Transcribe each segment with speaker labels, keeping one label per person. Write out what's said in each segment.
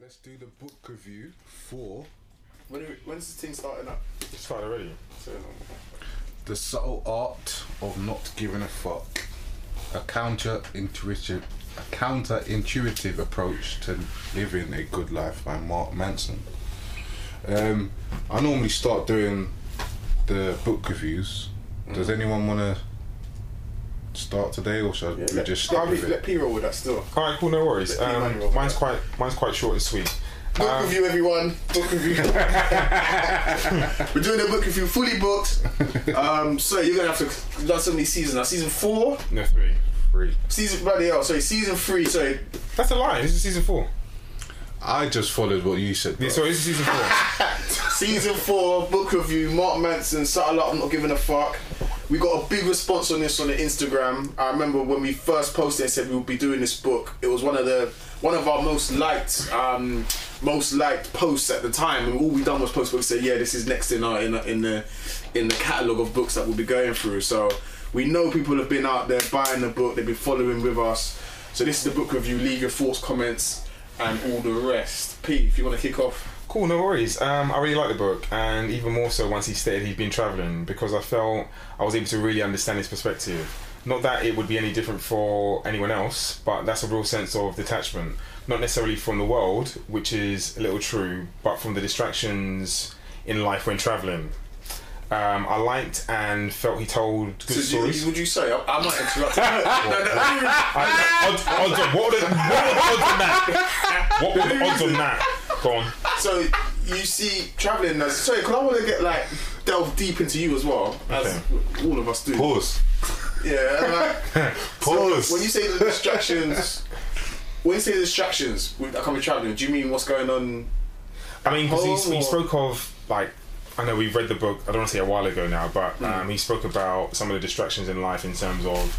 Speaker 1: let's do the book review for
Speaker 2: When, we- when's the thing starting up?
Speaker 3: It's started already.
Speaker 2: So,
Speaker 1: The Subtle Art of Not Giving a Fuck. A counter intuitive a counter intuitive approach to living a good life by Mark Manson. Um, I normally start doing the book reviews. Does anyone want to start today, or should
Speaker 2: yeah,
Speaker 1: we
Speaker 2: let,
Speaker 1: just start with
Speaker 2: let? P roll with that still.
Speaker 3: All right, cool, no worries. Um,
Speaker 2: manual.
Speaker 3: mine's quite mine's quite short and sweet.
Speaker 2: Book
Speaker 3: Um,
Speaker 2: review, everyone. Book review. We're doing a book review, fully booked. Um, so you're gonna have to. We've done so many seasons now. Season four,
Speaker 3: No three.
Speaker 1: Three.
Speaker 2: season bloody hell. Sorry, season three. Sorry,
Speaker 3: That's a lie. This is season four.
Speaker 1: I just followed what you said. bro.
Speaker 3: So this is season four.
Speaker 2: season four book review. Mark Manson, Subtle Art of Not Giving a Fuck. We got a big response on this on the Instagram. I remember when we first posted and said we would be doing this book. It was one of the one of our most liked um, most liked posts at the time. And all we done was post books say, yeah, this is next in our in, the- in the in the catalogue of books that we'll be going through. So we know people have been out there buying the book. They've been following with us. So this is the book review. Leave your thoughts, comments, and all the rest. P, if you want to kick off.
Speaker 3: Cool, no worries. Um, I really like the book, and even more so once he stated he'd been traveling because I felt I was able to really understand his perspective. Not that it would be any different for anyone else, but that's a real sense of detachment. Not necessarily from the world, which is a little true, but from the distractions in life when traveling. Um, I liked and felt he told good
Speaker 2: So
Speaker 3: stories.
Speaker 2: you, would you say? I, I might interrupt. no, no, no,
Speaker 3: I- odds, odds on, what, are the, what are the odds on that? What were the odds on that? Go on.
Speaker 2: so you see traveling as sorry, because I want to get like delve deep into you as well, as all of us do.
Speaker 1: Pause.
Speaker 2: Yeah, like,
Speaker 1: Pause.
Speaker 2: when you say the distractions, when you say the distractions with- that come with traveling, do you mean what's going on?
Speaker 3: I mean, because
Speaker 2: Oh.
Speaker 3: he, he spoke of like I know we've read the book. I don't want to say a while ago now, but um, he spoke about some of the distractions in life in terms of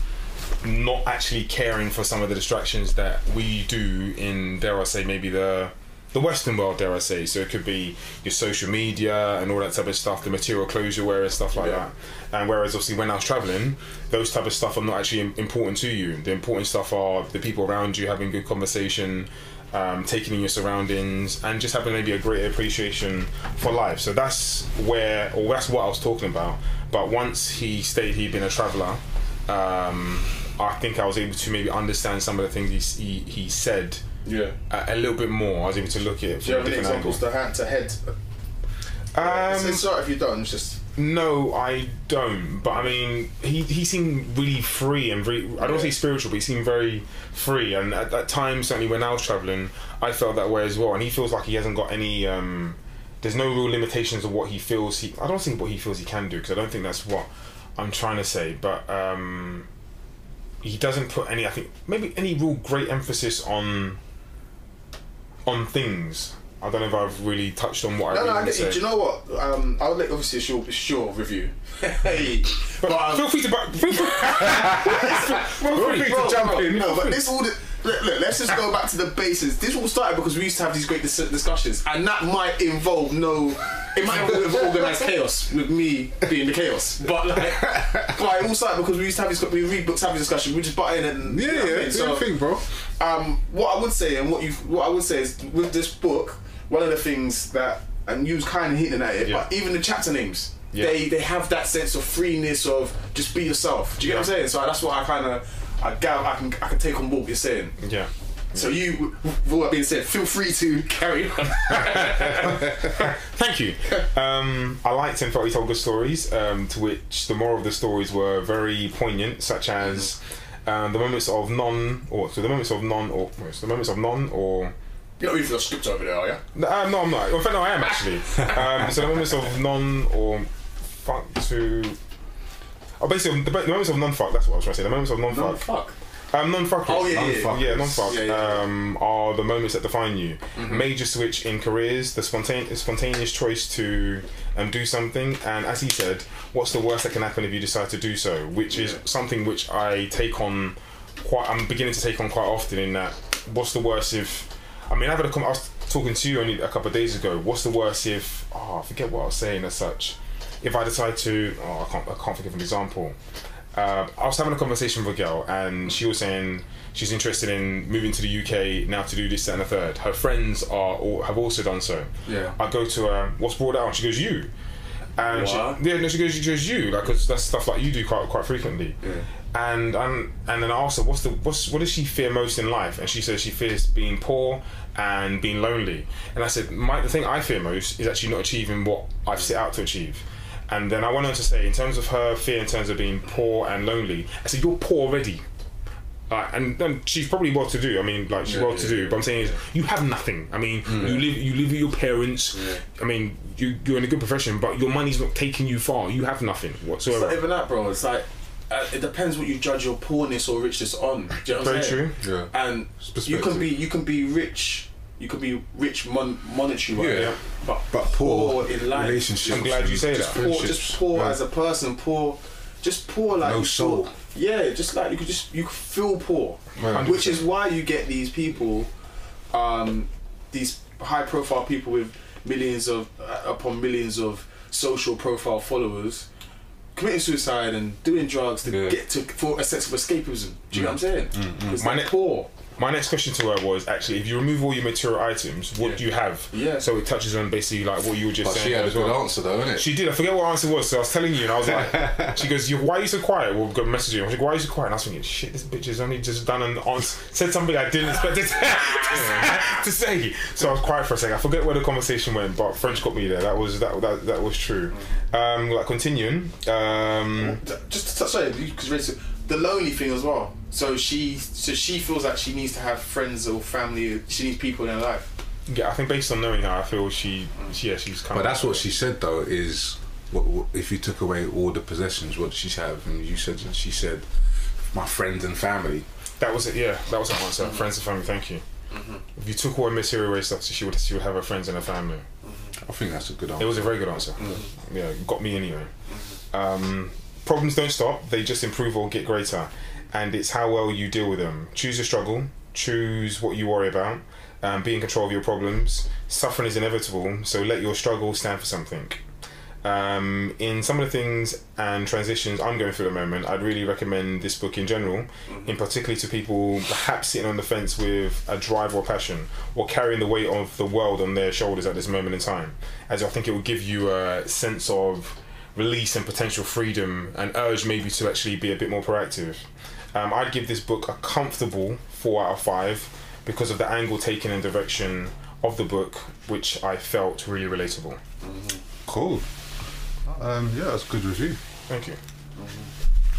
Speaker 3: not actually caring for some of the distractions that we do in dare I say maybe the the Western world, dare I say. So it could be your social media and all that type of stuff, the material clothes you're wearing, stuff like
Speaker 2: Yeah.
Speaker 3: that. And whereas obviously when I was traveling, those type of stuff are not actually important to you. The important stuff are the people around you having good conversation, um, taking in your surroundings, and just having maybe a greater appreciation for life. So that's where, or that's what I was talking about. But once he stated he'd been a traveler, um, I think I was able to maybe understand some of the things he he, he said
Speaker 2: Yeah.
Speaker 3: a, a little bit more. I was able to look at it
Speaker 2: Do you have any examples to hand to head?
Speaker 3: Um,
Speaker 2: it's, it's alright if you don't. It's just
Speaker 3: No, I don't. But I mean, he he seemed really free and very. I don't
Speaker 2: Yeah.
Speaker 3: say spiritual, but he seemed very free. And at that time, certainly when I was traveling, I felt that way as well. And he feels like he hasn't got any. Um, there's no real limitations of what he feels. He. I don't think what he feels he can do because I don't think that's what I'm trying to say. But um, he doesn't put any. I think maybe any real great emphasis on on things. I don't know if I've really touched on what
Speaker 2: no,
Speaker 3: I really
Speaker 2: no. I get you.
Speaker 3: say.
Speaker 2: Do you know what? Um, I'll let obviously it's your, it's your review. hey,
Speaker 3: But,
Speaker 2: um,
Speaker 3: feel free to bu- feel free, feel free to jump in.
Speaker 2: No, but this all. The, look, look, let's just go back to the basis. This all started because we used to have these great dis- discussions, and that might involve no. It might involve organized chaos with me being the chaos, but like, but it all started because we used to have these. We read books, have a discussion, we just butt in and
Speaker 1: Yeah,
Speaker 2: you know what I
Speaker 1: yeah,
Speaker 2: mean? So,
Speaker 1: thing, bro.
Speaker 2: um, what I would say and what you what I would say is with this book, one of the things that and you was kind of hinting at it,
Speaker 3: Yeah.
Speaker 2: but even the chapter names,
Speaker 3: Yeah.
Speaker 2: they they have that sense of freeness of just be yourself. Do you get what I'm saying? So that's what I kind of I gather I can I can take on what you're saying.
Speaker 3: Yeah.
Speaker 2: So you, with all that being said, feel free to carry on.
Speaker 3: Thank you. Um, I liked and felt he told good stories, um, to which the moral of the stories were very poignant, such as um, the moments of non, or so the moments of non, or the moments of non, or
Speaker 2: You're not reading for the script over there, are you?
Speaker 3: no, uh, no, I'm not. In fact, no, I am actually. Um, so the moments of non or fuck to. Oh, basically, the, the moments of non-fuck. That's what I was trying to say. The moments of non-fuck.
Speaker 2: No, fuck.
Speaker 3: Um, non-fuckers.
Speaker 2: Oh, yeah, yeah, yeah.
Speaker 3: yeah, non-fuck.
Speaker 2: Yeah, yeah.
Speaker 3: Um, are the moments that define you.
Speaker 2: Mm-hmm.
Speaker 3: Major switch in careers, the spontaneous, spontaneous choice to um, do something, and as he said, what's the worst that can happen if you decide to do so? Which is something which I take on quite. I'm beginning to take on quite often. In that, what's the worst if? I mean, I've had a com- I was talking to you only a couple of days ago. What's the worst if? Oh, I forget what I was saying as such. If I decide to, oh, I can't. I can't think of an example. Uh, I was having a conversation with a girl, and she was saying she's interested in moving to the UK now to do this that, and the third. Her friends are all, have also done so.
Speaker 2: Yeah.
Speaker 3: I go to her. What's brought out? And she goes, you. And she, yeah, no, she goes, she goes, you, like, cause that's stuff like you do quite quite frequently.
Speaker 2: Yeah.
Speaker 3: And um, and then I asked her, what's the what's what does she fear most in life? And she says she fears being poor and being lonely. And I said, my the thing I fear most is actually not achieving what I've set out to achieve. And then I went on to say, in terms of her fear, in terms of being poor and lonely, I said, you're poor already. Uh, and then she's probably well to do. I mean, like she's
Speaker 2: Yeah,
Speaker 3: well to do.
Speaker 2: yeah.
Speaker 3: But I'm saying is, you have nothing. I mean, you live you live with your parents. I mean, you you're in a good profession, but your money's not taking you far. You have nothing
Speaker 2: It's
Speaker 3: whatsoever.
Speaker 2: not even that, bro. It's like uh, it depends what you judge your poorness or richness on. Do you know what I'm
Speaker 3: Very
Speaker 2: saying?
Speaker 3: true.
Speaker 1: Yeah.
Speaker 2: And you can be you can be rich. You could be rich mon- monetary, right?
Speaker 1: Yeah.
Speaker 2: But,
Speaker 1: But poor,
Speaker 2: in life.
Speaker 1: relationships.
Speaker 3: I'm glad you say
Speaker 1: just
Speaker 3: that.
Speaker 2: Poor, just poor
Speaker 1: Yeah.
Speaker 2: as a person. Poor, just poor like
Speaker 1: No soul.
Speaker 2: feel- yeah, just like you could just you could feel poor,
Speaker 1: Yeah.
Speaker 2: which is why you get these people, um, these high profile people with millions of uh, upon millions of social profile followers committing suicide and doing drugs to
Speaker 1: Yeah.
Speaker 2: get to for a sense of escapism. Do you know what I'm saying? Because
Speaker 3: My
Speaker 2: they're
Speaker 3: ne-
Speaker 2: poor.
Speaker 3: My next question to her was actually, if you remove all your material items, what
Speaker 2: Yeah.
Speaker 3: do you have?
Speaker 2: Yeah.
Speaker 3: So it touches on basically like what you were just
Speaker 1: But
Speaker 3: saying
Speaker 1: she had a good
Speaker 3: well.
Speaker 1: answer though, innit?
Speaker 3: She did. I forget what answer was. So I was telling you, and I was like, she goes, "Why are you so quiet?" We'll go message you. I was like, "Why are you so quiet?" And I was thinking, "Shit, this bitch has only just done an answer, said something I didn't expect it to, to say." So I was quiet for a second. I forget where the conversation went, but French got me there. That was that that, that was true. Um, like continuing. Um,
Speaker 2: just to touch on because the lonely thing as well. So she, so she feels like she needs to have friends or family. She needs people in her life.
Speaker 3: yeah, I think based on knowing her, I feel she, she yeah, she's kind
Speaker 1: But that's what she said though is what, what if you took away all the possessions, what did she have? And you said she said my friends and family.
Speaker 3: That was it. Yeah, that was her answer.
Speaker 2: Mm-hmm.
Speaker 3: Friends and family. Thank you. If you took away material waste stuff, she would she would have her friends and her family.
Speaker 1: I think that's a good answer.
Speaker 3: It was a very good answer.
Speaker 2: Mm-hmm.
Speaker 3: Yeah, got me anyway. Um, problems don't stop; they just improve or get greater, and it's how well you deal with them. Choose your struggle. Choose what you worry about. Um, be in control of your problems. Suffering is inevitable, so let your struggle stand for something. Um, in some of the things and transitions I'm going through at the moment, I'd really recommend this book in general, in particular to people perhaps sitting on the fence with a drive or passion, or carrying the weight of the world on their shoulders at this moment in time. As I think it will give you a sense of release and potential freedom, and urge maybe to actually be a bit more proactive. Um, I'd give this book a comfortable four out of five because of the angle taken and direction of the book, which I felt really relatable.
Speaker 1: cool. Um, yeah, that's a good review.
Speaker 3: Thank you.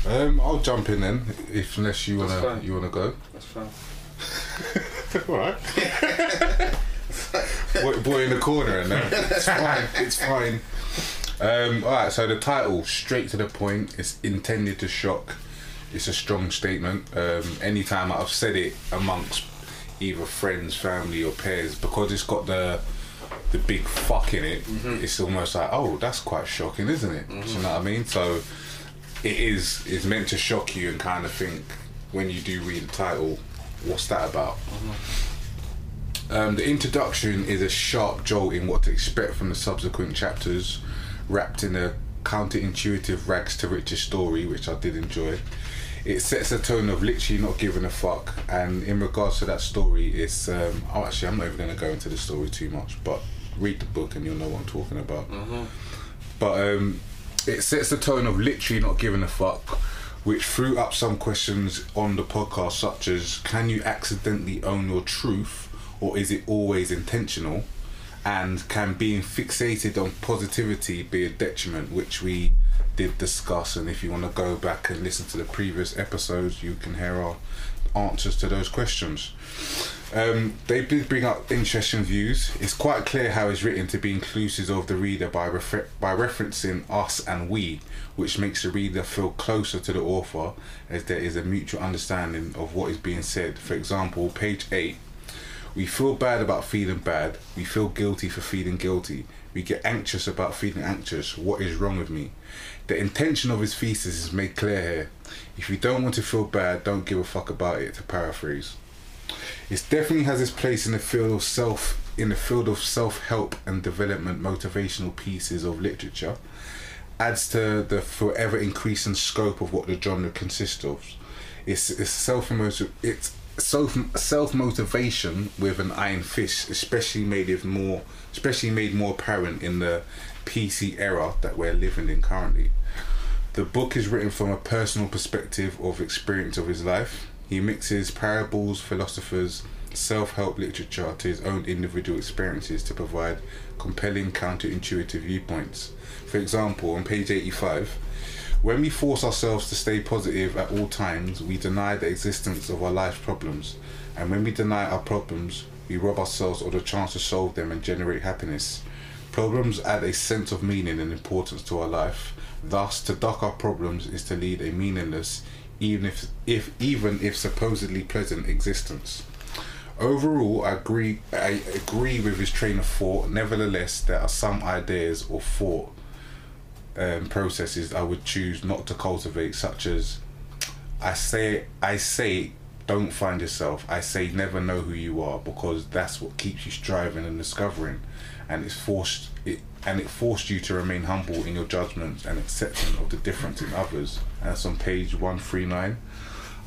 Speaker 1: Um, I'll jump in then, if unless you
Speaker 2: That's
Speaker 1: wanna
Speaker 2: fine.
Speaker 1: you wanna go.
Speaker 2: That's fine.
Speaker 3: All right.
Speaker 1: boy, boy in the corner and that. It's fine. It's fine. Um, all right. So the title, straight to the point, is intended to shock. It's a strong statement. Um, anytime I've said it amongst either friends, family, or peers, because it's got the the big fuck in it, it's almost like, oh, that's quite shocking, isn't it? Do you know what I mean? So it is. It's meant to shock you and kind of think when you do read the title, what's that about? Um, the introduction is a sharp jolt in what to expect from the subsequent chapters, wrapped in a counterintuitive rags to riches story, which I did enjoy. It sets a tone of literally not giving a fuck, and in regards to that story, it's um, oh, actually I'm not even going to go into the story too much, but read the book and you'll know what I'm talking about. But um, it sets the tone of literally not giving a fuck, which threw up some questions on the podcast, such as can you accidentally own your truth, or is it always intentional? And can being fixated on positivity be a detriment, which we did discuss. And if you want to go back and listen to the previous episodes, you can hear our answers to those questions. Um, they did bring up interesting views. It's quite clear how it's written to be inclusive of the reader by refer- by referencing us and we, which makes the reader feel closer to the author, as there is a mutual understanding of what is being said. For example, page eight. We feel bad about feeling bad. We feel guilty for feeling guilty. We get anxious about feeling anxious. What is wrong with me? The intention of his thesis is made clear here. If you don't want to feel bad, don't give a fuck about it, to paraphrase. It definitely has its place in the field of self in the field of self-help and development motivational pieces of literature. adds to the forever increasing scope of what the genre consists of. It's it's self it's self self motivation with an iron fist, especially made it more especially made more apparent in the PC era that we're living in currently. The book is written from a personal perspective of experience of his life. He mixes parables, philosophers, self help literature to his own individual experiences to provide compelling counterintuitive viewpoints. For example, on page 85, when we force ourselves to stay positive at all times, we deny the existence of our life problems. And when we deny our problems, we rob ourselves of the chance to solve them and generate happiness. Problems add a sense of meaning and importance to our life. Thus, to duck our problems is to lead a meaningless, even if, if even if supposedly pleasant existence. Overall, I agree. I agree with his train of thought. Nevertheless, there are some ideas or thought um, processes I would choose not to cultivate, such as I say, I say, don't find yourself. I say, never know who you are, because that's what keeps you striving and discovering, and it's forced it, and it forced you to remain humble in your judgments and accepting of the difference in others. And that's on page one three nine.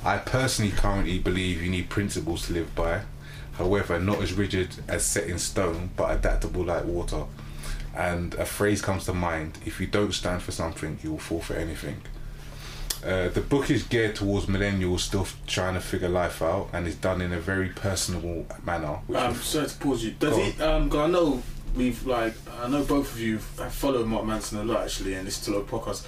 Speaker 1: I personally currently believe you need principles to live by however, not as rigid as set in stone, but adaptable like water. And a phrase comes to mind if you don't stand for something, you will fall for anything. Uh, the book is geared towards millennials still trying to figure life out and is done in a very personable manner. Which
Speaker 2: Um, sorry to pause you. Does it? Um, 'cause I know we've like I know both of you have followed Mark Manson a lot actually, and listen to a lot of podcasts.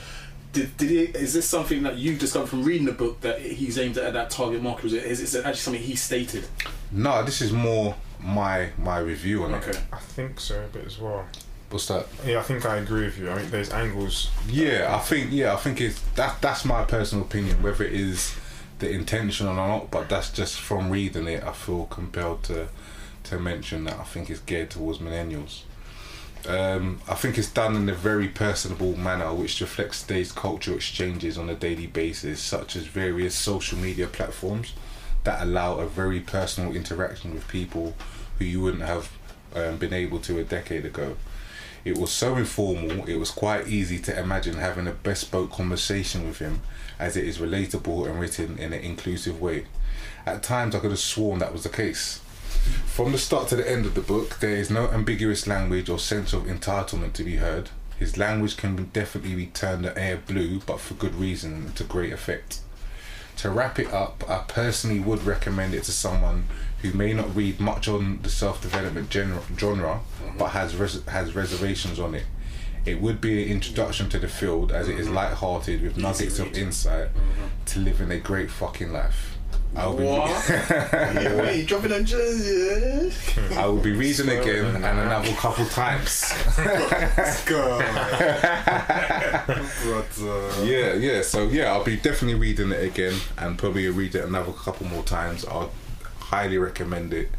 Speaker 2: Did, did he, is this something that you've discovered from reading the book that he's aimed at that target market? Was it, is it actually something he stated?
Speaker 1: no, this is more my my review on
Speaker 2: Okay.
Speaker 1: it.
Speaker 3: I think so a bit as well.
Speaker 1: What's that?
Speaker 3: Yeah, I think I agree with you. I mean, there's angles.
Speaker 1: Yeah, I think yeah, I think it's that that's my personal opinion. Whether it is the intention or not, but that's just from reading it. I feel compelled to to mention that I think it's geared towards millennials. Um, I think it's done in a very personable manner, which reflects today's cultural exchanges on a daily basis, such as various social media platforms that allow a very personal interaction with people who you wouldn't have um, been able to a decade ago. It was so informal, it was quite easy to imagine having a bespoke conversation with him, as it is relatable and written in an inclusive way. At times, I could have sworn that was the case. From the start to the end of the book, there is no ambiguous language or sense of entitlement to be heard. His language can definitely be turned the air blue, but for good reason and to great effect. To wrap it up, I personally would recommend it to someone who may not read much on the self-development genre, genre but has res- has reservations on it. It would be an introduction to the field as it is light-hearted with nuggets of insight to living a great fucking life. I'll be
Speaker 2: What? wait, you dropping on jersey?
Speaker 1: I will be reading again and another couple times.
Speaker 2: Go.
Speaker 1: Yeah, yeah. So yeah, I'll be definitely reading it again and probably read it another couple more times. I'll highly recommend it.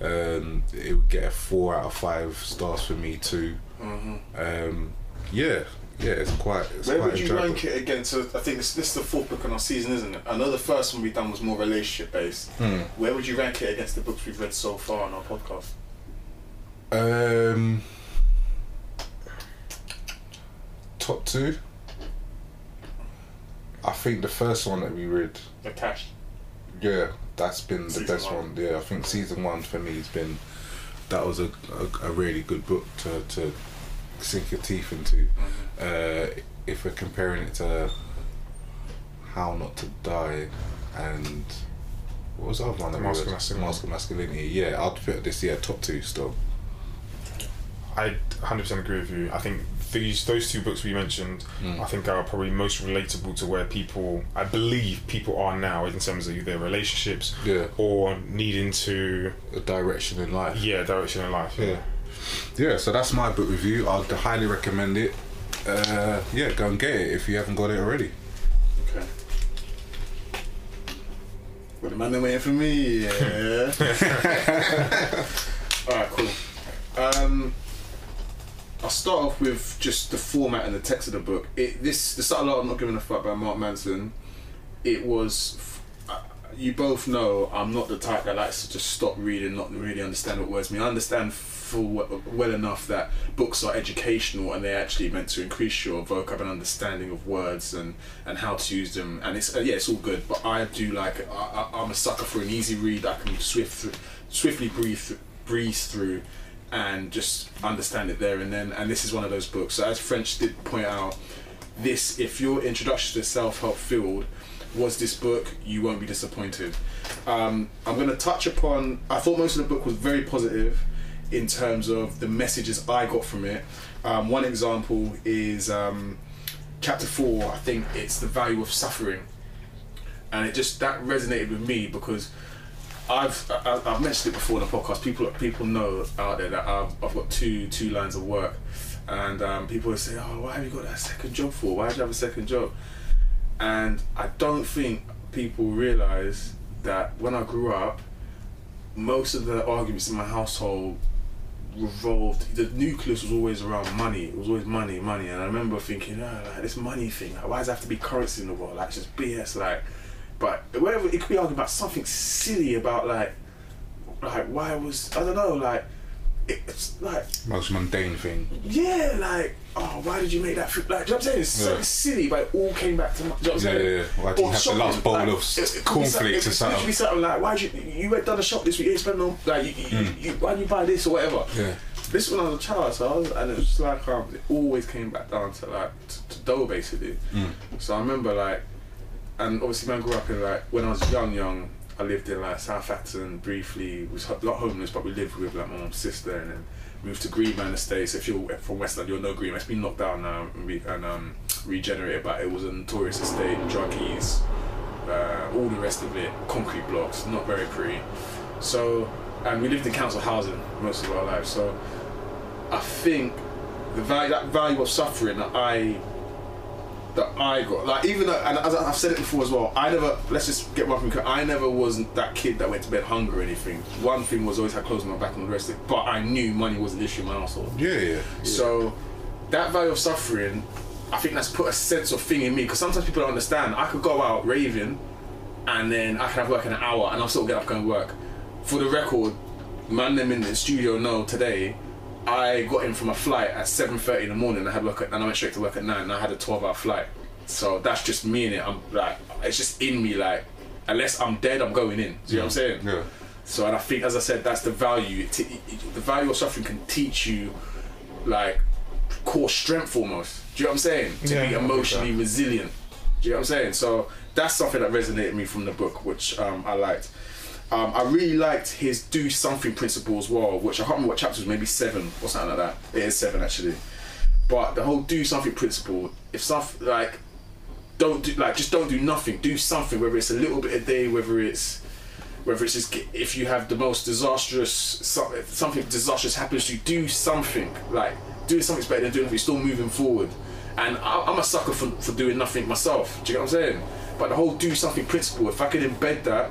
Speaker 1: Um, it would get a four out of five stars for me too. Um, yeah, yeah. It's quite. It's
Speaker 2: Where
Speaker 1: quite
Speaker 2: would you rank it again? So I think this, this is the fourth book in our season, isn't it? I know the first one we done was more relationship based.
Speaker 1: Hmm.
Speaker 2: Where would you rank it against the books we've read so far on our podcast?
Speaker 1: Um, top two. I think the first one that we read.
Speaker 2: Attached.
Speaker 1: Yeah, that's been the best
Speaker 2: one.
Speaker 1: one. Yeah, I think season one for me has been that was a, a, a really good book to, to sink your teeth into. Uh, if we're comparing it to How Not to Die and what was the other one? that we
Speaker 3: Mask
Speaker 1: read?
Speaker 3: Masculinity.
Speaker 1: Mask of Masculinity. Yeah, I'd put this yeah top two still.
Speaker 3: I 100% agree with you. I think these those two books we mentioned,
Speaker 1: Mm.
Speaker 3: I think are probably most relatable to where people, I believe, people are now in terms of their relationships
Speaker 1: Yeah,
Speaker 3: or needing to,
Speaker 1: a direction in life.
Speaker 3: yeah, direction in life.
Speaker 1: Yeah. Yeah, so that's my book review. I'd highly recommend it. Uh, yeah, go and get it if you haven't got it already.
Speaker 2: Okay. Well, the man waiting for me. Yeah. All right, cool. Um, I'll start off with just the format and the text of the book. It this the start of I'm not giving a fuck by Mark Manson. It was uh, you both know I'm not the type that likes to just stop reading, not really understand what words mean. I understand full well, enough that books are educational and they're actually meant to increase your vocab and understanding of words and, and how to use them. And it's uh, yeah, it's all good. But I do like I, I'm a sucker for an easy read. I can swift swiftly breathe breeze through and just understand it there and then. And this is one of those books. So as French did point out, this if your introduction to self help field was this book, you won't be disappointed. Um, I'm going to touch upon. I thought most of the book was very positive in terms of the messages I got from it. Um, one example is um, chapter four. I think it's the value of suffering, and it just that resonated with me because I've I, I've mentioned it before in the podcast. People people know out there that I've, I've got two two lines of work, and um, people will say, "Oh, why have you got that second job for? Why do you have a second job?" And I don't think people realize that when I grew up, most of the arguments in my household revolved. The nucleus was always around money. It was always money, money. And I remember thinking, oh, like this money thing. Like, why does it have to be currency in the world? Like, it's just BS. Like, but whatever. It could be arguing about something silly about like, like why was I don't know. Like, it's like
Speaker 1: Most mundane thing.
Speaker 2: yeah, like, oh, why did you make that? Fruit? Like, do you know what I'm saying? It's so
Speaker 1: Yeah.
Speaker 2: silly, but it all came back to. my- Do you know what I'm
Speaker 1: Yeah,
Speaker 2: saying?
Speaker 1: yeah, yeah. Why do you
Speaker 2: Or
Speaker 1: have the
Speaker 2: shopping,
Speaker 1: last bowl
Speaker 2: like,
Speaker 1: of
Speaker 2: it- it could be
Speaker 1: cornflakes
Speaker 2: something-
Speaker 1: or
Speaker 2: it could
Speaker 1: something?
Speaker 2: something like, why did you you went down the shop this week? You spent on like, you, you, you, why did you buy this or whatever?
Speaker 1: Yeah.
Speaker 2: This when I was a child, so I was, and it was like um, it always came back down to like to, to dough basically.
Speaker 1: Mm.
Speaker 2: So I remember like, and obviously when I grew up in like when I was young, young, I lived in like South Acton briefly. Was not homeless, but we lived with like my mum's sister, and then moved to Greenman Estates. So if you're from West London, you'll know Greenman. It's been knocked down now and, re- and um, regenerated, but it was a notorious estate, druggies, uh, all the rest of it, concrete blocks, not very pretty. So, and we lived in council housing most of our lives. So, I think the value, that value of suffering that I that I got, like even though, and as I've said it before as well, I never. Let's just get one thing. clear, I never wasn't that kid that went to bed hungry or anything. One thing was always had clothes on my back and the rest of it. But I knew money was an issue in my household.
Speaker 1: Yeah, yeah.
Speaker 2: So that value of suffering, I think that's put a sense of thing in me because sometimes people don't understand. I could go out raving, and then I could have work in an hour, and I'll still get up and go work. For the record, man, them in the studio know today. I got in from a flight at seven thirty in the morning. I had work, at, and I went straight to work at nine. And I had a twelve hour flight. So that's just me in it. I'm like, it's just in me. Like, unless I'm dead, I'm going in. Do you know what I'm saying?
Speaker 1: Yeah.
Speaker 2: So, and I think, as I said, that's the value. T- the value of suffering can teach you, like, core strength almost. Do you know what I'm saying? To
Speaker 3: Yeah,
Speaker 2: be emotionally resilient. Do you know what I'm saying? So that's something that resonated with me from the book, which um, I liked. Um, I really liked his do something principle as well, which I can't remember what chapter was, maybe seven or something like that. It is seven actually. But the whole do something principle, if something like don't do like just don't do nothing, do something, whether it's a little bit a day, whether it's whether it's just if you have the most disastrous some- something disastrous happens to you do something. Like doing something's better than doing nothing still moving forward. And I, I'm a sucker for, for doing nothing myself. Do you get what I'm saying? But the whole do something principle if I could embed that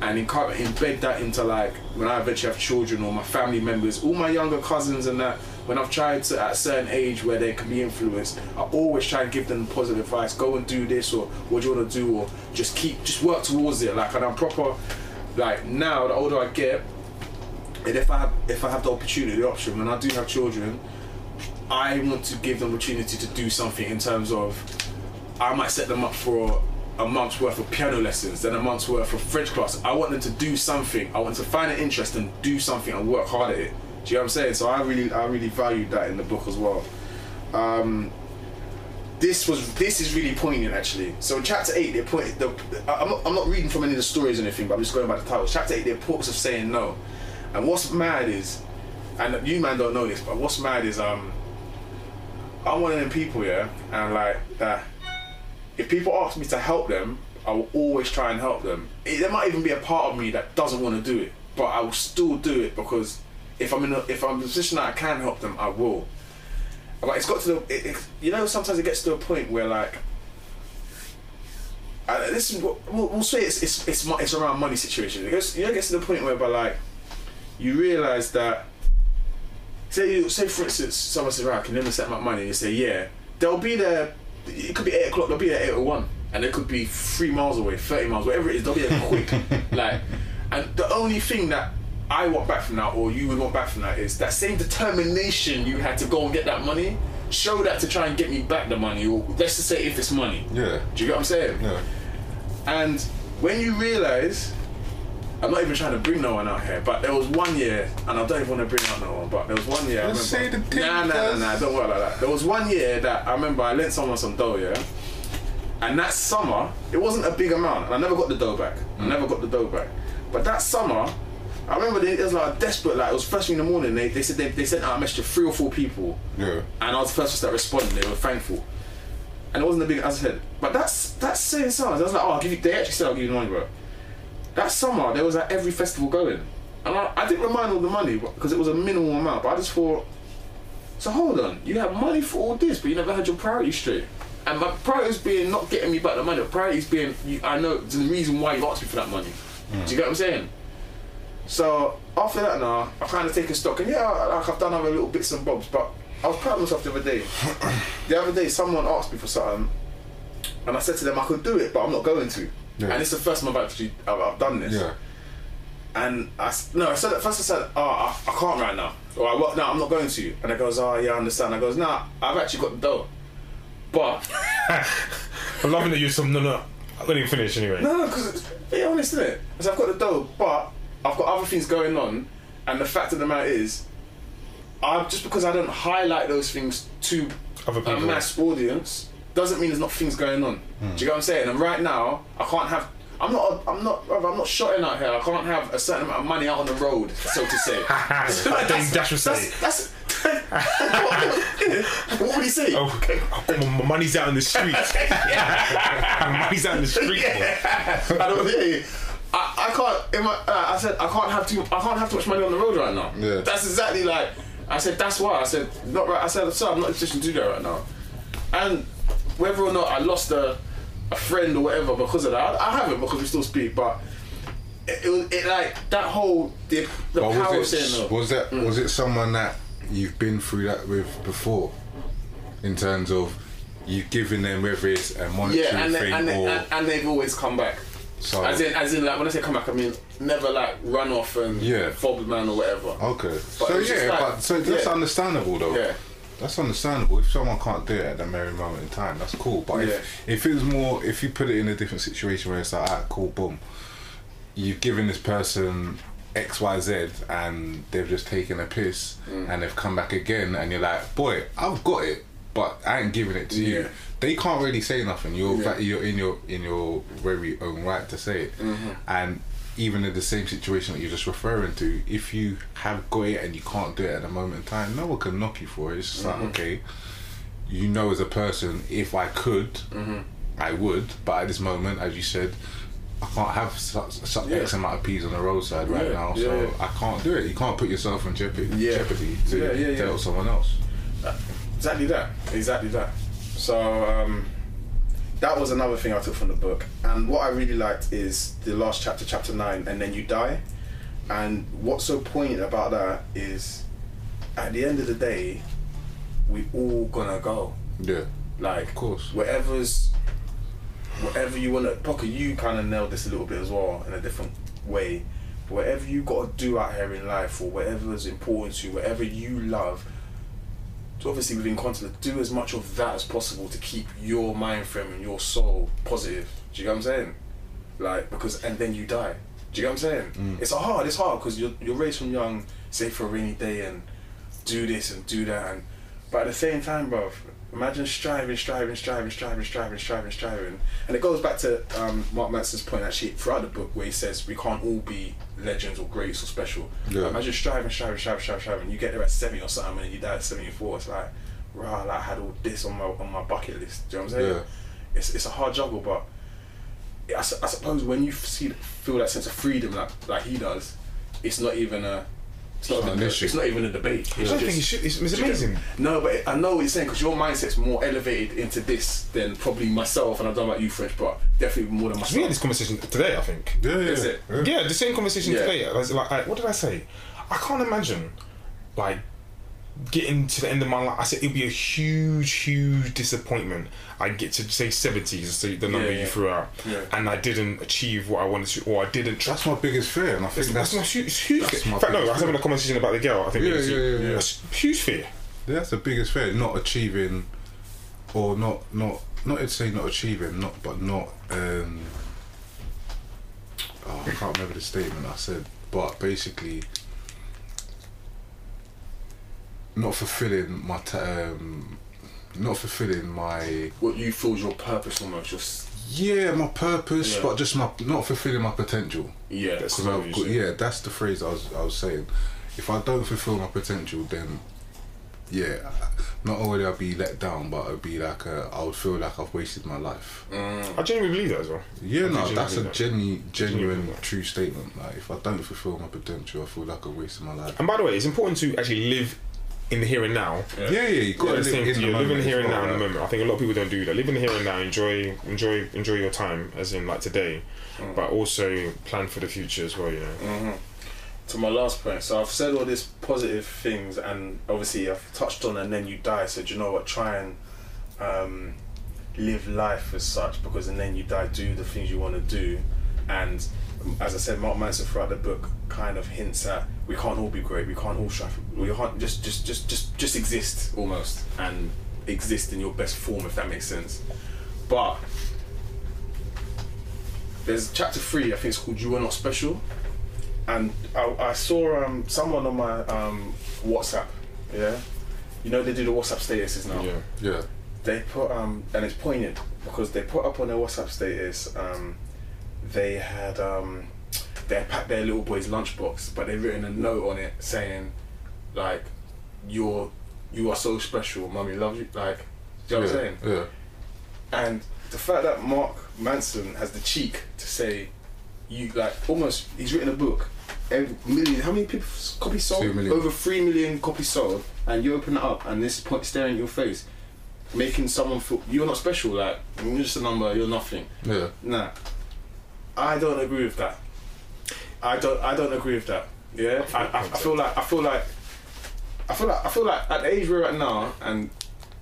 Speaker 2: and embed that into like when I eventually have children or my family members all my younger cousins and that when I've tried to at a certain age where they can be influenced I always try and give them positive advice. Go and do this or what do you want to do or just keep just work towards it. Like and I'm proper like now the older I get, and if I have if I have the opportunity, the option, when I do have children, I want to give them opportunity to do something in terms of I might set them up for a month's worth of piano lessons, then a month's worth of French class. I want them to do something. I want to find an interest and do something and work hard at it. Do you know what I'm saying? So I really I really valued that in the book as well. Um, this was this is really poignant actually. So in chapter eight, the point the I'm not, I'm not reading from any of the stories or anything, but I'm just going by the title. Chapter eight, the importance of saying no. And what's mad is, and you man don't know this, but what's mad is um, I'm one of them people, yeah, and like that. If people ask me to help them, I will always try and help them. It, there might even be a part of me that doesn't want to do it, but I will still do it because if I'm in a, if I'm in a position that I can help them, I will. But it's got to the, it, it, you know, sometimes it gets to a point where like, uh, this is what we'll, we'll say it's it's it's, it's around money situation. It gets, you know, it gets to the point where, by like, you realize that, say say for instance, someone says, right, can you understand my money? And you say, yeah, they'll be there. It could be eight o'clock. They'll be there at eight o one, and it could be three miles away, thirty miles, whatever it is. They'll be there quick, like. And the only thing that I want back from that, or you would want back from that, is that same determination you had to go and get that money. Show that to try and get me back the money, or let's just say if it's money.
Speaker 1: Yeah.
Speaker 2: Do you get what I'm saying?
Speaker 1: Yeah.
Speaker 2: And when you realise, I'm not even trying to bring no one out here, but there was one year, and I don't even want to bring out no one, but there was one year. I
Speaker 1: Let's
Speaker 2: remember,
Speaker 1: say the thing
Speaker 2: Nah, nah, nah,
Speaker 1: first.
Speaker 2: nah, don't worry like that. There was one year that I remember I lent someone some dough, yeah? And that summer, it wasn't a big amount, and I never got the dough back. I mm. never got the dough back. But that summer, I remember they, it was like desperate, like it was first thing in the morning, they, they said they, they sent out a message to three or four people,
Speaker 1: Yeah.
Speaker 2: and I was the first one that responded. They were thankful, and it wasn't a big, as I said. But that's that's saying something. I was like, oh, I'll give you. They actually said I'll give you the money, bro. That summer there was like every festival going, and I, I didn't remind all the money because it was a minimal amount. But I just thought, so hold on, you have money for all this, but you never had your priorities straight. And my priorities being not getting me back the money. The priorities being, you, I know the reason why you asked me for that money. Do you get what I'm saying? So after that now, I kind of taken stock, and yeah, like I've done other little bits and bobs, but I was proud of myself the other day. the other day, someone asked me for something, and I said to them I could do it, but I'm not going to.
Speaker 1: Yeah.
Speaker 2: And it's the first time I've actually I've, I've done this.
Speaker 1: Yeah.
Speaker 2: And I no, I said at first I said, oh, I, I can't right now, or I wo- no, I'm not going to. You. And I goes, oh yeah, I understand. I goes, nah, I've actually got the dough, but
Speaker 3: I'm loving that you some no no. I didn't even finish anyway.
Speaker 2: No, no, because be honest, isn't it? Because I've got the dough, but I've got other things going on, and the fact of the matter is, I just because I don't highlight those things to
Speaker 3: Other
Speaker 2: a mass audience doesn't mean there's not things going on. Do you get what I'm saying? And right now, I can't have. I'm not. I'm not. I'm not shotting out here. I can't have a certain amount of money out on the road, so to say.
Speaker 3: Dame Dash would say.
Speaker 2: That's. what would he say?
Speaker 3: Oh, oh, my- my money's out in the streets. my money's out in the street. boy.
Speaker 2: I don't hear you. I, I can't. In my, uh, I said I can't have too. I can't have too much money on the road right now.
Speaker 1: Yeah.
Speaker 2: That's exactly like. I said that's why. I said not right. I said sir, I'm not in a position to do that right now. And whether or not I lost a, a friend or whatever because of that, I, I haven't because we still speak. But it, it was it like that whole the, the
Speaker 1: But
Speaker 2: power
Speaker 1: was
Speaker 2: saying
Speaker 1: it
Speaker 2: no.
Speaker 1: was that
Speaker 2: Mm.
Speaker 1: was it someone that you've been through that with before, in terms of you've given them whether it's a monetary
Speaker 2: yeah, and, they,
Speaker 1: thing
Speaker 2: and, they,
Speaker 1: or
Speaker 2: and, and they've always come back.
Speaker 1: so.
Speaker 2: As in, as in, like when I say come back, I mean never like run off and
Speaker 1: Yeah.
Speaker 2: fob man or whatever.
Speaker 1: okay,
Speaker 2: But
Speaker 1: so yeah,
Speaker 2: like-
Speaker 1: but so that's
Speaker 2: yeah.
Speaker 1: understandable though.
Speaker 2: Yeah.
Speaker 1: That's understandable. If someone can't do it at the very moment in time, that's cool. But
Speaker 2: Yeah.
Speaker 1: if if it was more, if you put it in a different situation where it's like, ah, cool, boom, you've given this person X, Y, Z, and they've just taken a piss,
Speaker 2: Mm.
Speaker 1: and they've come back again, and you're like, boy, I've got it, but I ain't giving it to
Speaker 2: Yeah.
Speaker 1: you. They can't really say nothing. You're
Speaker 2: Yeah.
Speaker 1: you're in your in your very own right to say it,
Speaker 2: Mm-hmm.
Speaker 1: and. Even in the same situation that you're just referring to, if you have got it and you can't do it at the moment in time, no one can knock you for it. It's just
Speaker 2: Mm-hmm.
Speaker 1: like, okay, you know as a person if I could
Speaker 2: Mm-hmm.
Speaker 1: I would but at this moment as you said I can't have such, such
Speaker 2: Yeah.
Speaker 1: X amount of peas on the roadside right
Speaker 2: Yeah,
Speaker 1: now so
Speaker 2: yeah.
Speaker 1: I can't do it you can't put yourself in jeopardy, jeopardy to,
Speaker 2: Yeah, yeah,
Speaker 1: to
Speaker 2: yeah.
Speaker 1: help someone else
Speaker 2: Exactly that. Exactly that. So um, that was another thing I took from the book. And what I really liked is the last chapter, chapter nine, and then you die. And what's so poignant about that is, at the end of the day, we all gonna go.
Speaker 1: yeah
Speaker 2: Like,
Speaker 1: Of course.
Speaker 2: whatever's, whatever you wanna. Pocket, you kind of nailed this a little bit as well in a different way. Whatever you gotta do out here in life, or whatever's important to you, whatever you love, so obviously within content, do as much of that as possible to keep your mind frame and your soul positive. Do you get what I'm saying? Like because and then you die. Do you get what I'm saying?
Speaker 1: Mm.
Speaker 2: It's a hard. It's hard because you're you're raised from young, say for a rainy day and do this and do that and. But at the same time, bro, imagine striving, striving, striving, striving, striving, striving, striving, and it goes back to um, Mark Manson's point actually throughout the book where he says we can't all be legends or greats or special.
Speaker 1: Yeah.
Speaker 2: Imagine striving, striving, striving, striving, striving. You get there at seventy or something, and you die at seventy four. It's like, rah, like, I had all this on my on my bucket list. Do you know what I'm saying?
Speaker 1: Yeah.
Speaker 2: It's it's a hard juggle, but I, I suppose when you see feel that sense of freedom like like he does, it's not even a. It's not, even
Speaker 1: an
Speaker 2: a-
Speaker 1: issue.
Speaker 2: it's not even a debate. It's
Speaker 3: I don't
Speaker 2: just-
Speaker 3: think you should. It's, it's
Speaker 2: do you get-
Speaker 3: amazing.
Speaker 2: No, but I know what you're saying because your mindset's more elevated into this than probably myself, and I don't know about you, French, but definitely more than myself.
Speaker 3: We had this conversation today. I think.
Speaker 1: yeah yeah,
Speaker 2: Is it?
Speaker 1: yeah.
Speaker 3: Yeah, the same conversation
Speaker 2: Yeah.
Speaker 3: today. I was like, what did I say? I can't imagine, like, getting to the end of my life, I said it'd be a huge, huge disappointment. I get to say seventy, is the the number
Speaker 2: Yeah,
Speaker 3: you threw out,
Speaker 2: Yeah.
Speaker 3: and I didn't achieve what I wanted to, or I didn't. Try.
Speaker 1: That's my biggest fear, and I think
Speaker 3: That's,
Speaker 1: that's,
Speaker 3: my huge, it's huge.
Speaker 1: that's
Speaker 3: fear.
Speaker 1: my
Speaker 3: In fact, no, I was having a conversation about the girl. I think
Speaker 1: Yeah,
Speaker 3: it was-
Speaker 1: yeah, yeah, yeah.
Speaker 3: That's huge fear.
Speaker 1: that's the biggest fear. Not achieving, or not not not to say not achieving, not but not. um oh, I can't remember the statement I said, but basically, not fulfilling my t- um, not fulfilling my
Speaker 2: What you feel is your purpose almost. Just
Speaker 1: yeah my purpose,
Speaker 2: Yeah.
Speaker 1: but just my not fulfilling my potential.
Speaker 2: yeah.
Speaker 3: That's-
Speaker 1: Because I've got, yeah, that's the phrase I was I was saying. If I don't fulfill my potential, then yeah, not only I'll be let down, but I'll be like a, I would feel like I've wasted my life.
Speaker 2: Mm.
Speaker 3: I genuinely believe that as well.
Speaker 1: Yeah,
Speaker 3: I
Speaker 1: no, that's a genu-
Speaker 3: Genuinely
Speaker 1: genuine, true statement. Like if I don't fulfill my potential, I feel like I've wasted my life.
Speaker 3: And by the way, it's important to actually live in the here and now.
Speaker 1: Yeah, yeah, you got to live in the
Speaker 3: you.
Speaker 1: moment.
Speaker 3: Live in the here and
Speaker 1: well,
Speaker 3: now in the moment. I think a lot of people don't do that. Live in the here and now. Enjoy, enjoy, enjoy your time, as in like today,
Speaker 1: Mm.
Speaker 3: but also plan for the future as well. You know.
Speaker 2: hmm To my last point, so I've said all these positive things, and obviously I've touched on, and then you die. So do you know what? Try and um, live life as such, because and then you die, do the things you want to do, and as I said, Mark Manson throughout the book kind of hints at we can't all be great, we can't all strive, we can't just just just just just exist almost, and exist in your best form, if that makes sense. But there's chapter three, I think it's called "You Are Not Special." and I, I saw um, someone on my um, WhatsApp. Yeah, you know they do the WhatsApp statuses now.
Speaker 3: Yeah.
Speaker 1: Yeah,
Speaker 2: They put um, and it's poignant because they put up on their WhatsApp status. Um, they had um, they packed their little boy's lunchbox, but they've written a note on it saying, like, "You're you are so special, mummy loves you." Like, do you know
Speaker 1: yeah,
Speaker 2: what I'm saying?
Speaker 1: yeah.
Speaker 2: And the fact that Mark Manson has the cheek to say, you like almost, he's written a book, every million, how many people copies sold? Over three million copies sold, and you open it up, and this point staring at your face, making someone feel you're not special. Like you're just a number, you're nothing.
Speaker 1: yeah.
Speaker 2: Nah, I don't agree with that. I don't. I don't agree with that. Yeah, I, I, I feel like I feel like I feel like I feel like at the age we're at now, and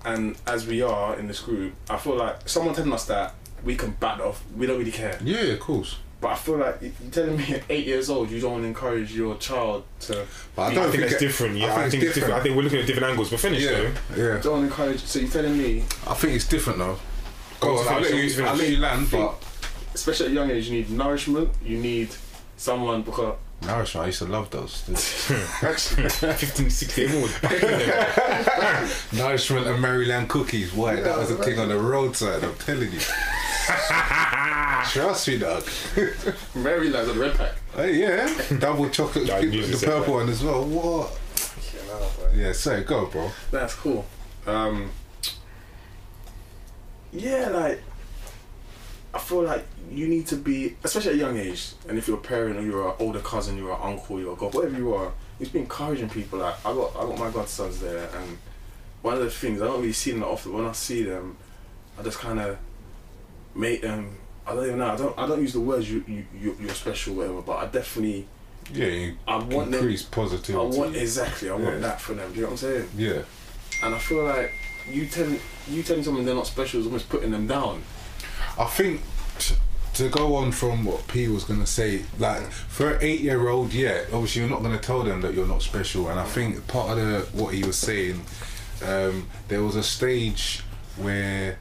Speaker 2: and as we are in this group, I feel like someone telling us that we can bat off. We don't really care.
Speaker 1: Yeah, of course.
Speaker 2: But I feel like you're telling me at eight years old you don't want to encourage your child to.
Speaker 1: But I
Speaker 3: I,
Speaker 1: don't
Speaker 3: think that's
Speaker 1: it-
Speaker 3: different. Yeah, I think, it's different. I think we're looking at different angles. But finish
Speaker 1: Yeah,
Speaker 3: though.
Speaker 1: yeah.
Speaker 2: Don't encourage. So you're telling me,
Speaker 1: I think it's different though. Go on, I'll let you, I'll let you land, but
Speaker 2: especially at a young age, you need nourishment. You need someone because
Speaker 1: nourishment. I used to love those.
Speaker 3: 15, 16 more. Back in there.
Speaker 1: nourishment and Maryland cookies. Boy, that was a thing on the roadside. I'm telling you. Trust me, dog.
Speaker 2: Maryland's on the red pack.
Speaker 1: Hey, yeah, double chocolate,
Speaker 3: I knew
Speaker 1: the purple
Speaker 3: that.
Speaker 1: one as well. What? Yeah, say go, bro.
Speaker 2: That's cool. Um, yeah, like I feel like you need to be, especially at a young age, and if you're a parent or you're an older cousin, you're an uncle, you're a god, whatever you are, you should be encouraging people. Like I got, I got my godsons there, and one of the things I don't really see them that often. When I see them, I just kind of make them. I don't even know. I don't. I don't use the words you you you- you're special, whatever. But I definitely.
Speaker 1: Yeah,
Speaker 2: I want them.
Speaker 1: increase
Speaker 2: I
Speaker 1: positivity.
Speaker 2: want exactly. I want that for them. Do you know what I'm saying?
Speaker 1: yeah,
Speaker 2: And I feel like you telling you telling someone they're not special is almost putting them down.
Speaker 1: I think t- to go on from what P was gonna say, like for an eight-year-old, yeah, obviously you're not gonna tell them that you're not special. And I think part of the what he was saying, um, there was a stage where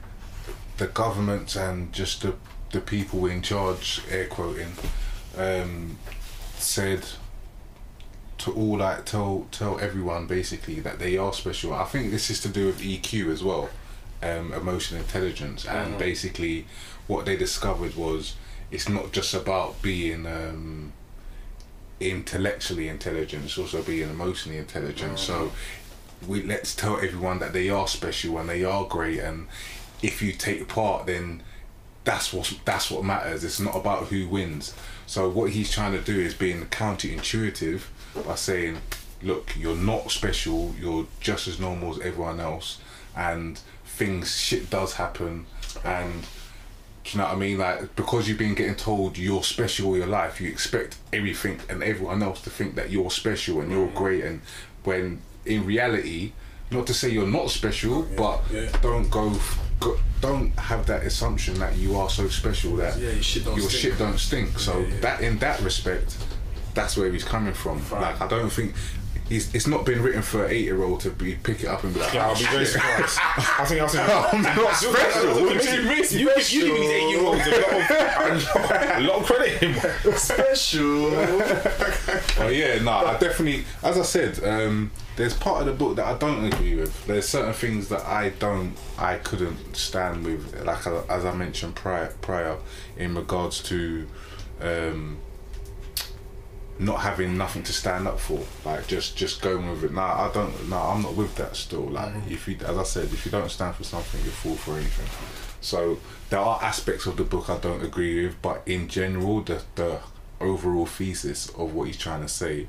Speaker 1: the government and just the the people in charge, air quoting, um, said to all like tell tell everyone basically that they are special. I think this is to do with EQ as well, um, emotional intelligence, and
Speaker 2: Mhm.
Speaker 1: basically what they discovered was it's not just about being um, intellectually intelligent; it's also being emotionally intelligent. So we let's tell everyone that they are special and they are great, and if you take part, then that's what that's what matters. It's not about who wins. So what he's trying to do is being counterintuitive by saying, "Look, you're not special. You're just as normal as everyone else, and things shit does happen, and." Do you know what I mean? Like because you've been getting told you're special all your life, you expect everything and everyone else to think that you're special and you're mm. great. And when in reality, not to say you're not special, but
Speaker 2: yeah.
Speaker 1: don't go, go, don't have that assumption that you are so special that
Speaker 2: Yeah, your shit don't
Speaker 1: your
Speaker 2: stink.
Speaker 1: shit don't stink. So
Speaker 2: Yeah, yeah.
Speaker 1: that in that respect, that's where he's coming from.
Speaker 2: Fine.
Speaker 1: Like I don't think. He's, it's not been written for an eight-year-old to be pick it up and be like,
Speaker 3: Yeah,
Speaker 1: "Oh,
Speaker 3: I'll be very surprised. I think I was
Speaker 1: I'm not special. What do you mean
Speaker 3: You give you give these eight year olds a lot of a lot, a lot of credit.
Speaker 2: Special.
Speaker 1: Oh yeah, no, I definitely, as I said, um, there's part of the book that I don't agree with. There's certain things that I don't, I couldn't stand with, like as I mentioned prior, prior in regards to um, not having nothing to stand up for, like just just going with it. Nah, I don't. Nah, I'm not with that still. Like if you, as I said, if you don't stand for something, you fall for anything. So there are aspects of the book I don't agree with, but in general, the the overall thesis of what he's trying to say,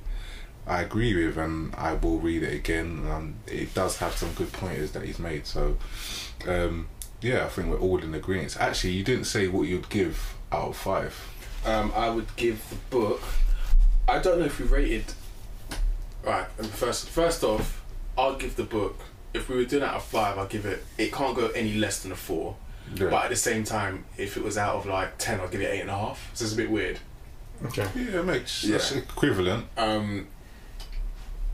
Speaker 1: I agree with, and I will read it again. And it does have some good pointers that he's made. So, um, yeah, I think we're all in agreement. Actually, you didn't say what you'd give out of five.
Speaker 2: Um, I would give the book. I don't know if we rated. Right. and First, first off, I'll give the book. If we were doing out of five, I'll give it. It can't go any less than a four.
Speaker 1: Yeah.
Speaker 2: But at the same time, if it was out of like ten, I'll give it eight and a half. So it's a bit weird.
Speaker 3: Okay.
Speaker 1: Yeah, it makes
Speaker 2: Yeah.
Speaker 1: that's equivalent.
Speaker 2: Um,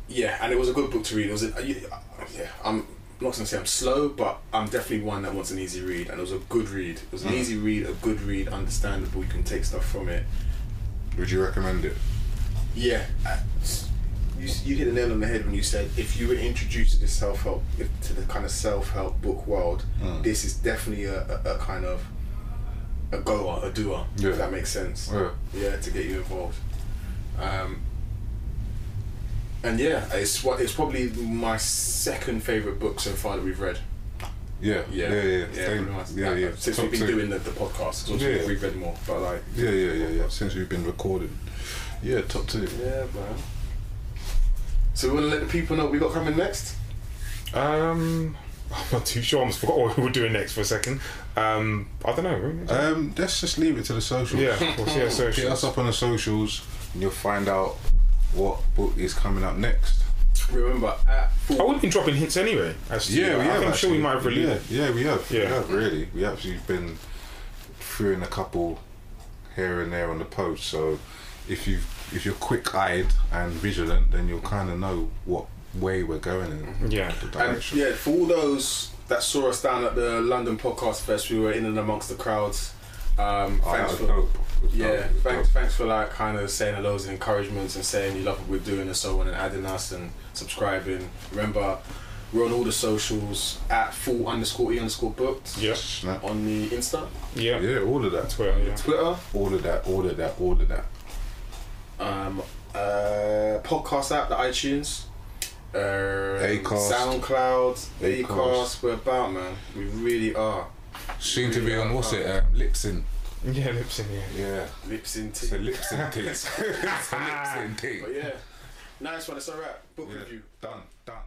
Speaker 2: yeah, and it was a good book to read. It was a, yeah. I'm not gonna say I'm slow, but I'm definitely one that wants an easy read, and it was a good read. It was an
Speaker 1: Mm.
Speaker 2: easy read, a good read, understandable. You can take stuff from it.
Speaker 1: Would you recommend it?
Speaker 2: Yeah, you, you hit the nail on the head when you said if you were introduced to the self help to the kind of self help book world,
Speaker 1: Mm.
Speaker 2: this is definitely a, a, a kind of a goer, a doer.
Speaker 1: Yeah.
Speaker 2: If that makes sense.
Speaker 1: Yeah.
Speaker 2: Yeah, to get you involved. Um, and yeah, it's what it's probably my second favorite book so far that we've read.
Speaker 1: Yeah, yeah, yeah, yeah. Same.
Speaker 2: pretty
Speaker 1: yeah, yeah.
Speaker 2: Since
Speaker 1: Top
Speaker 2: we've been
Speaker 1: two.
Speaker 2: doing the, the podcast,
Speaker 1: Yeah.
Speaker 2: we've read more. But like,
Speaker 1: Yeah, yeah, yeah, yeah. Since we've been recording. Yeah, top two.
Speaker 2: yeah, man. So we want to let the people know what we got coming next.
Speaker 3: Um, I'm not too sure. I almost forgot what we were doing next for a second. Um, I don't know.
Speaker 1: Um, let's just leave it to the socials.
Speaker 3: yeah, of course, yeah. So
Speaker 1: Hit us up on the socials, and you'll find out what book is coming up next.
Speaker 2: Remember, at full,
Speaker 3: I would have been dropping hints anyway. As to,
Speaker 1: Yeah, we
Speaker 3: I
Speaker 1: have.
Speaker 3: think I'm sure we might have released.
Speaker 1: Yeah, yeah, we have.
Speaker 3: Yeah.
Speaker 1: we have really. We actually been through in a couple here and there on the post. So if you if you're quick eyed and vigilant, then you'll kind of know what way we're going in.
Speaker 3: Yeah.
Speaker 1: The
Speaker 2: and yeah, for all those that saw us down at the London Podcast Fest, we were in and amongst the crowds. Um,
Speaker 1: Oh,
Speaker 2: thanks for
Speaker 1: dope.
Speaker 2: Yeah,
Speaker 1: dope.
Speaker 2: Thanks,
Speaker 1: dope.
Speaker 2: thanks for like kind of saying hellos and encouragements and saying you love what we're doing and so on and adding us and subscribing. Remember, we're on all the socials at full underscore e underscore booked
Speaker 3: Yeah.
Speaker 2: On the Insta,
Speaker 3: Yeah.
Speaker 1: Yeah, all of that.
Speaker 3: Twitter. Yeah.
Speaker 2: Twitter,
Speaker 1: All of that. All of that. All of that.
Speaker 2: Um, uh, podcast app, the iTunes, uh,
Speaker 1: Acast.
Speaker 2: SoundCloud,
Speaker 1: Acast.
Speaker 2: Acast. We're about man. We really are.
Speaker 1: Soon to be on what's it? Um, Libsyn.
Speaker 3: Yeah, lips in yeah.
Speaker 1: Yeah.
Speaker 2: Lips in
Speaker 1: It's a Libsyn thing. it's a Libsyn thing.
Speaker 2: But yeah, nice one. It's alright. Book
Speaker 1: Yeah.
Speaker 2: review.
Speaker 1: Done. Done. Done.